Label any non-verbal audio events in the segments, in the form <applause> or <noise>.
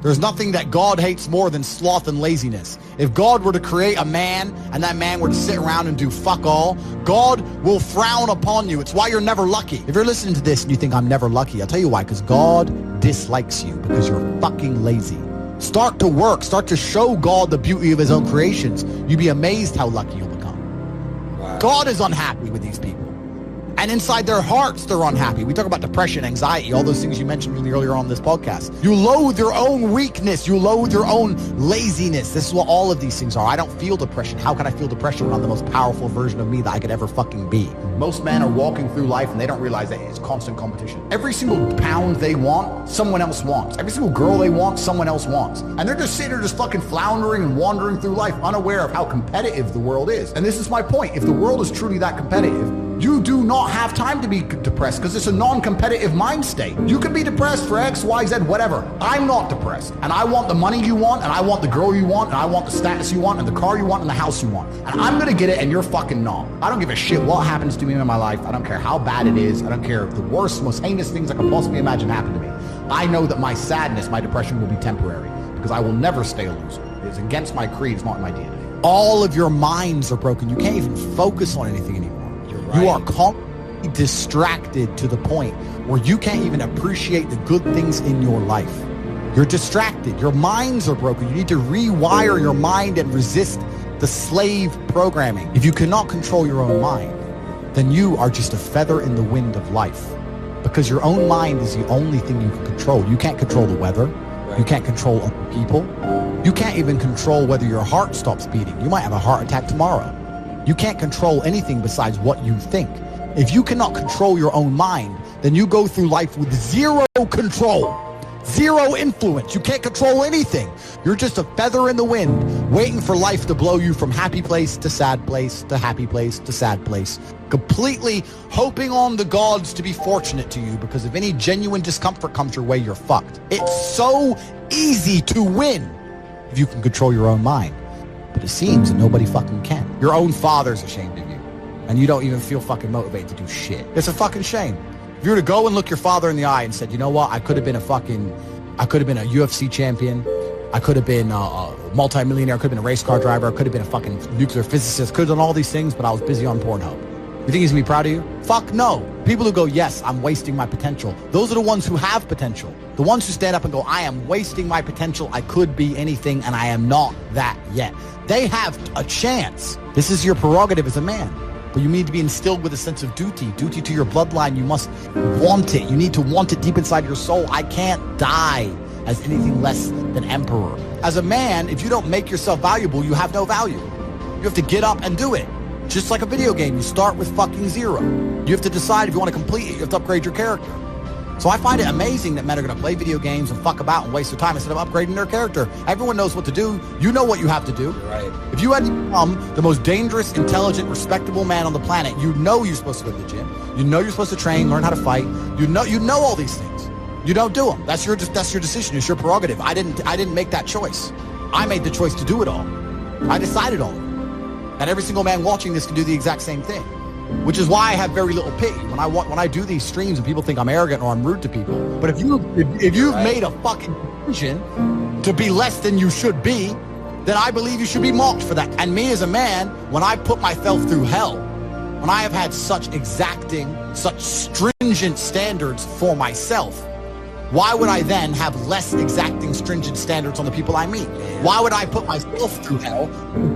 There's nothing that God hates more than sloth and laziness. If God were to create a man and that man were to sit around and do fuck all, God will frown upon you. It's why you're never lucky. If you're listening to this and you think I'm never lucky, I'll tell you why, because God dislikes you because you're fucking lazy. Start to work. Start to show God the beauty of his own creations. You'd be amazed how lucky you'll become. Wow. God is unhappy with these people. And inside their hearts, they're unhappy. We talk about depression, anxiety, all those things you mentioned earlier on this podcast. You loathe your own weakness. You loathe your own laziness. This is what all of these things are. I don't feel depression. How can I feel depression when I'm the most powerful version of me that I could ever fucking be? Most men are walking through life and they don't realize that it's constant competition. Every single pound they want, someone else wants. Every single girl they want, someone else wants. And they're just sitting there just fucking floundering and wandering through life unaware of how competitive the world is. And this is my point. If the world is truly that competitive, you do not have time to be depressed because it's a non-competitive mind state. You can be depressed for X, Y, Z, whatever. I'm not depressed. And I want the money you want, and I want the girl you want, and I want the status you want, and the car you want, and the house you want. And I'm gonna get it, and you're fucking not. I don't give a shit what happens to me in my life. I don't care how bad it is. I don't care if the worst, most heinous things I can possibly imagine happen to me. I know that my sadness, my depression will be temporary because I will never stay a loser. It's against my creed, it's not in my DNA. All of your minds are broken. You can't even focus on anything anymore. You're You are constantly distracted to the point where you can't even appreciate the good things in your life. You're distracted. Your minds are broken. You need to rewire your mind and resist the slave programming. If you cannot control your own mind, then you are just a feather in the wind of life. Because your own mind is the only thing you can control. You can't control the weather. You can't control other people. You can't even control whether your heart stops beating. You might have a heart attack tomorrow. You can't control anything besides what you think. If you cannot control your own mind, then you go through life with zero control, zero influence. You can't control anything. You're just a feather in the wind, waiting for life to blow you from happy place to sad place to happy place to sad place, completely hoping on the gods to be fortunate to you because if any genuine discomfort comes your way, you're fucked. It's so easy to win if you can control your own mind. But it seems that nobody fucking can. Your own father's ashamed of you. And you don't even feel fucking motivated to do shit. It's a fucking shame. If you were to go and look your father in the eye and said, you know what, I could have been a fucking, I could have been a UFC champion. I could have been a, multimillionaire. I could have been a race car driver. I could have been a fucking nuclear physicist. Could have done all these things, but I was busy on Pornhub. You think he's gonna be proud of you? Fuck no. People who go, yes, I'm wasting my potential. Those are the ones who have potential. The ones who stand up and go, I am wasting my potential. I could be anything and I am not that yet. They have a chance. This is your prerogative as a man. But you need to be instilled with a sense of duty, duty to your bloodline. You must want it. You need to want it deep inside your soul. I can't die as anything less than emperor. As a man, if you don't make yourself valuable, you have no value. You have to get up and do it. Just like a video game, you start with fucking zero. You have to decide if you want to complete it. You have to upgrade your character. So I find it amazing that men are going to play video games and fuck about and waste their time instead of upgrading their character. Everyone knows what to do. You know what you have to do. Right. If you had to become the most dangerous, intelligent, respectable man on the planet, you know you're supposed to go to the gym. You know you're supposed to train, learn how to fight. You know you know all these things. You don't do them. That's your that's your decision. It's your prerogative. I didn't I didn't make that choice. I made the choice to do it all. I decided all. And every single man watching this can do the exact same thing. Which is why I have very little pity when I want when I do these streams and people think I'm arrogant or I'm rude to people. But if you if, if you've Right. made a fucking decision to be less than you should be, then I believe you should be mocked for that. And me as a man, when I put myself through hell, when I have had such exacting, such stringent standards for myself, why would I then have less exacting, stringent standards on the people I meet? Why would I put myself through hell,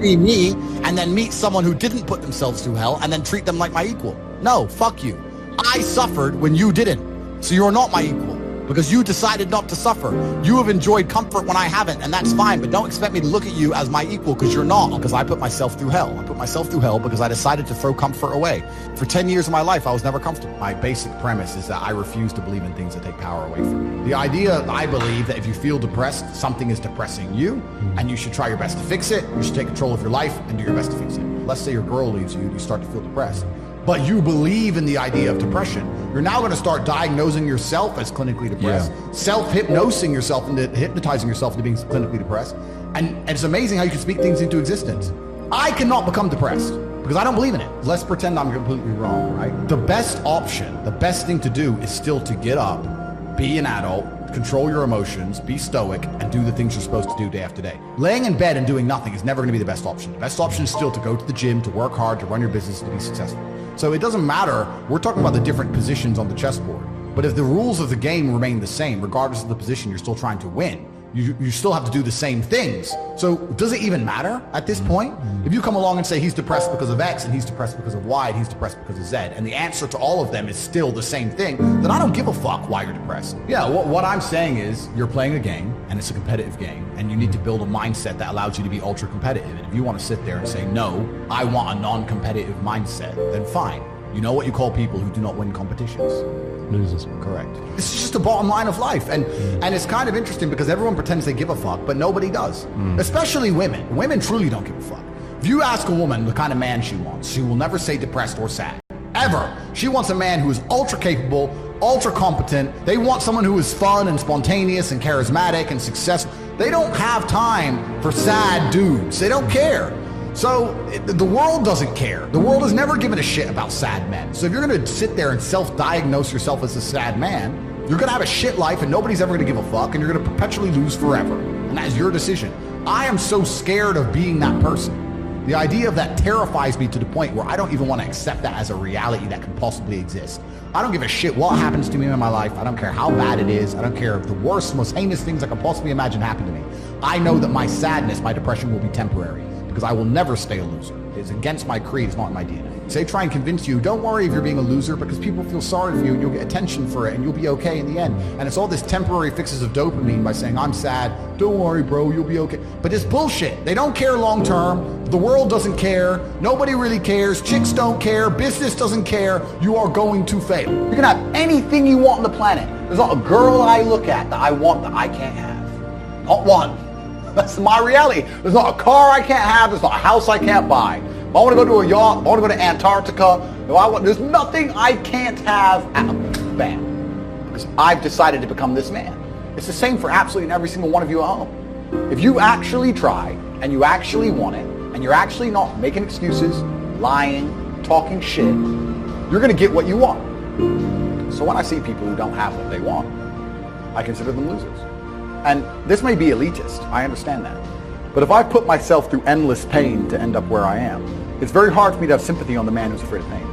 be me, and then meet someone who didn't put themselves through hell and then treat them like my equal? No, fuck you. I suffered when you didn't. So you're not my equal because you decided not to suffer. You have enjoyed comfort when I haven't, and that's fine, but don't expect me to look at you as my equal because you're not, because I put myself through hell. I put myself through hell because I decided to throw comfort away. For 10 years of my life, I was never comfortable. My basic premise is that I refuse to believe in things that take power away from me. The idea, I believe, that if you feel depressed, something is depressing you, hmm. and you should try your best to fix it. You should take control of your life and do your best to fix it. Let's say your girl leaves you, you start to feel depressed but you believe in the idea of depression. You're now going to start diagnosing yourself as clinically depressed, self-hypnosing yourself into hypnotizing yourself into being clinically depressed. And, and it's amazing how you can speak things into existence. I cannot become depressed because I don't believe in it. Let's pretend I'm completely wrong, right? The best option, the best thing to do is still to get up, be an adult, control your emotions, be stoic, and do the things you're supposed to do day after day. Laying in bed and doing nothing is never going to be the best option. The best option is still to go to the gym, to work hard, to run your business, to be successful. So it doesn't matter. We're talking about the different positions on the chessboard. But if the rules of the game remain the same, regardless of the position, you're still trying to win you, you still have to do the same things. So does it even matter at this mm-hmm. point? If you come along and say he's depressed because of X and he's depressed because of Y and he's depressed because of Z, and the answer to all of them is still the same thing, then I don't give a fuck why you're depressed. Yeah, what, what I'm saying is you're playing a game and it's a competitive game and you need to build a mindset that allows you to be ultra competitive. And if you want to sit there and say, no, I want a non-competitive mindset, then fine. You know what you call people who do not win competitions? Losers. Correct. This is just the bottom line of life. And mm. and it's kind of interesting because everyone pretends they give a fuck, but nobody does. Mm. Especially women. Women truly don't give a fuck. If you ask a woman the kind of man she wants, she will never say depressed or sad. Ever. She wants a man who is ultra capable, ultra competent. They want someone who is fun and spontaneous and charismatic and successful. They don't have time for sad dudes. They don't care. So the world doesn't care. The world has never given a shit about sad men. So if you're going to sit there and self-diagnose yourself as a sad man, you're going to have a shit life and nobody's ever going to give a fuck and you're going to perpetually lose forever. And that is your decision. I am so scared of being that person. The idea of that terrifies me to the point where I don't even want to accept that as a reality that can possibly exist. I don't give a shit what happens to me in my life. I don't care how bad it is. I don't care if the worst, most heinous things I can possibly imagine happen to me. I know that my sadness, my depression will be temporary because I will never stay a loser. It's against my creed, it's not in my DNA. They try and convince you, don't worry if you're being a loser because people feel sorry for you and you'll get attention for it and you'll be okay in the end. And it's all this temporary fixes of dopamine by saying, I'm sad, don't worry, bro, you'll be okay. But it's bullshit. They don't care long term. The world doesn't care. Nobody really cares. Chicks don't care. Business doesn't care. You are going to fail. You can have anything you want on the planet. There's not a girl I look at that I want that I can't have. Not one. That's my reality. There's not a car I can't have. There's not a house I can't buy. If I want to go to a yacht, I want to go to Antarctica. If I want, there's nothing I can't have. Ah, Bam. Because I've decided to become this man. It's the same for absolutely every single one of you at home. If you actually try and you actually want it and you're actually not making excuses, lying, talking shit, you're going to get what you want. So when I see people who don't have what they want, I consider them losers. And this may be elitist, I understand that. But if I put myself through endless pain to end up where I am, it's very hard for me to have sympathy on the man who's afraid of pain.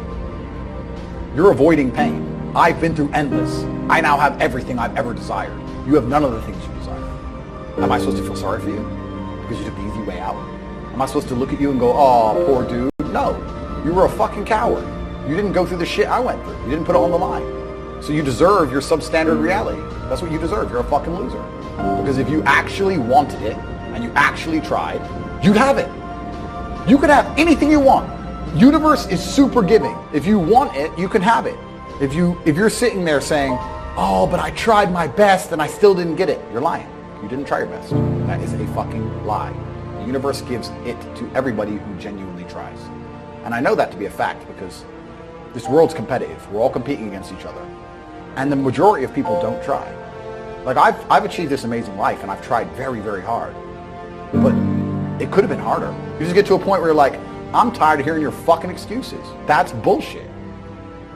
You're avoiding pain. I've been through endless. I now have everything I've ever desired. You have none of the things you desire. Am I supposed to feel sorry for you? Because you took the easy way out? Am I supposed to look at you and go, oh, poor dude? No. You were a fucking coward. You didn't go through the shit I went through. You didn't put it on the line. So you deserve your substandard reality. That's what you deserve. You're a fucking loser. Because if you actually wanted it and you actually tried, you'd have it. You could have anything you want. Universe is super giving. If you want it, you can have it. If you if you're sitting there saying, "Oh, but I tried my best and I still didn't get it," you're lying. You didn't try your best. That is a fucking lie. The universe gives it to everybody who genuinely tries. And I know that to be a fact because this world's competitive. We're all competing against each other. And the majority of people don't try. Like I've, I've achieved this amazing life and I've tried very, very hard. But it could have been harder. You just get to a point where you're like, I'm tired of hearing your fucking excuses. That's bullshit.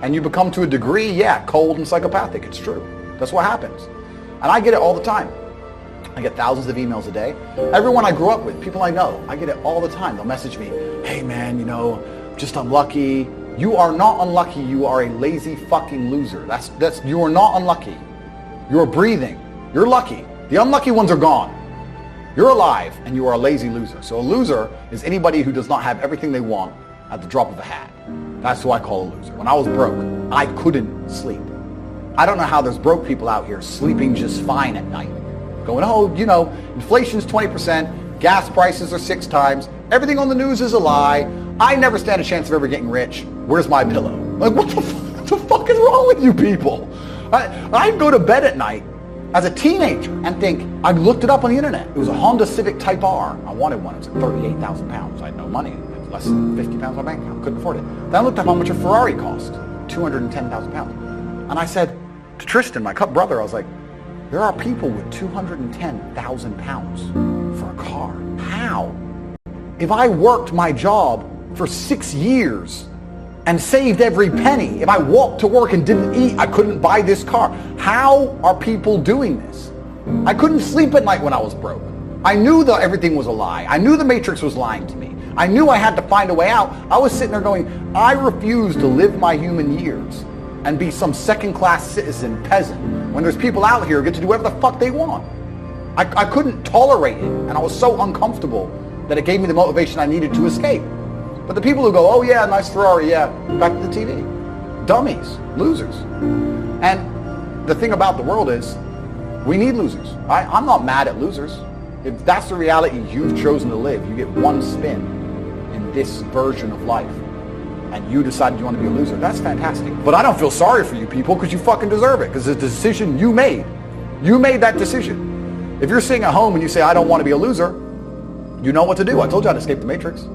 And you become to a degree, yeah, cold and psychopathic. It's true. That's what happens. And I get it all the time. I get thousands of emails a day. Everyone I grew up with, people I know, I get it all the time. They'll message me, hey man, you know, just unlucky. You are not unlucky. You are a lazy fucking loser. That's, that's, you are not unlucky. You're breathing. You're lucky. The unlucky ones are gone. You're alive and you are a lazy loser. So a loser is anybody who does not have everything they want at the drop of a hat. That's who I call a loser. When I was broke, I couldn't sleep. I don't know how there's broke people out here sleeping just fine at night. Going, oh, you know, inflation's 20%, gas prices are six times, everything on the news is a lie, I never stand a chance of ever getting rich, where's my pillow? Like, what the, <laughs> what the fuck is wrong with you people? I, I'd go to bed at night as a teenager and think, I looked it up on the internet. It was a Honda Civic Type R. I wanted one. It was like 38,000 pounds. I had no money. less than 50 pounds on my bank account. Couldn't afford it. Then I looked up how much a Ferrari cost. 210,000 pounds. And I said to Tristan, my brother, I was like, there are people with 210,000 pounds for a car. How? If I worked my job for six years and saved every penny. If I walked to work and didn't eat, I couldn't buy this car. How are people doing this? I couldn't sleep at night when I was broke. I knew that everything was a lie. I knew the Matrix was lying to me. I knew I had to find a way out. I was sitting there going, I refuse to live my human years and be some second-class citizen peasant when there's people out here who get to do whatever the fuck they want. I, I couldn't tolerate it, and I was so uncomfortable that it gave me the motivation I needed to escape. But the people who go, oh yeah, nice Ferrari, yeah, back to the TV. Dummies, losers. And the thing about the world is, we need losers. I, I'm not mad at losers. If that's the reality you've chosen to live, you get one spin in this version of life and you decided you want to be a loser, that's fantastic. But I don't feel sorry for you people because you fucking deserve it because it's a decision you made. You made that decision. If you're sitting at home and you say, I don't want to be a loser, you know what to do. I told you how to escape the matrix.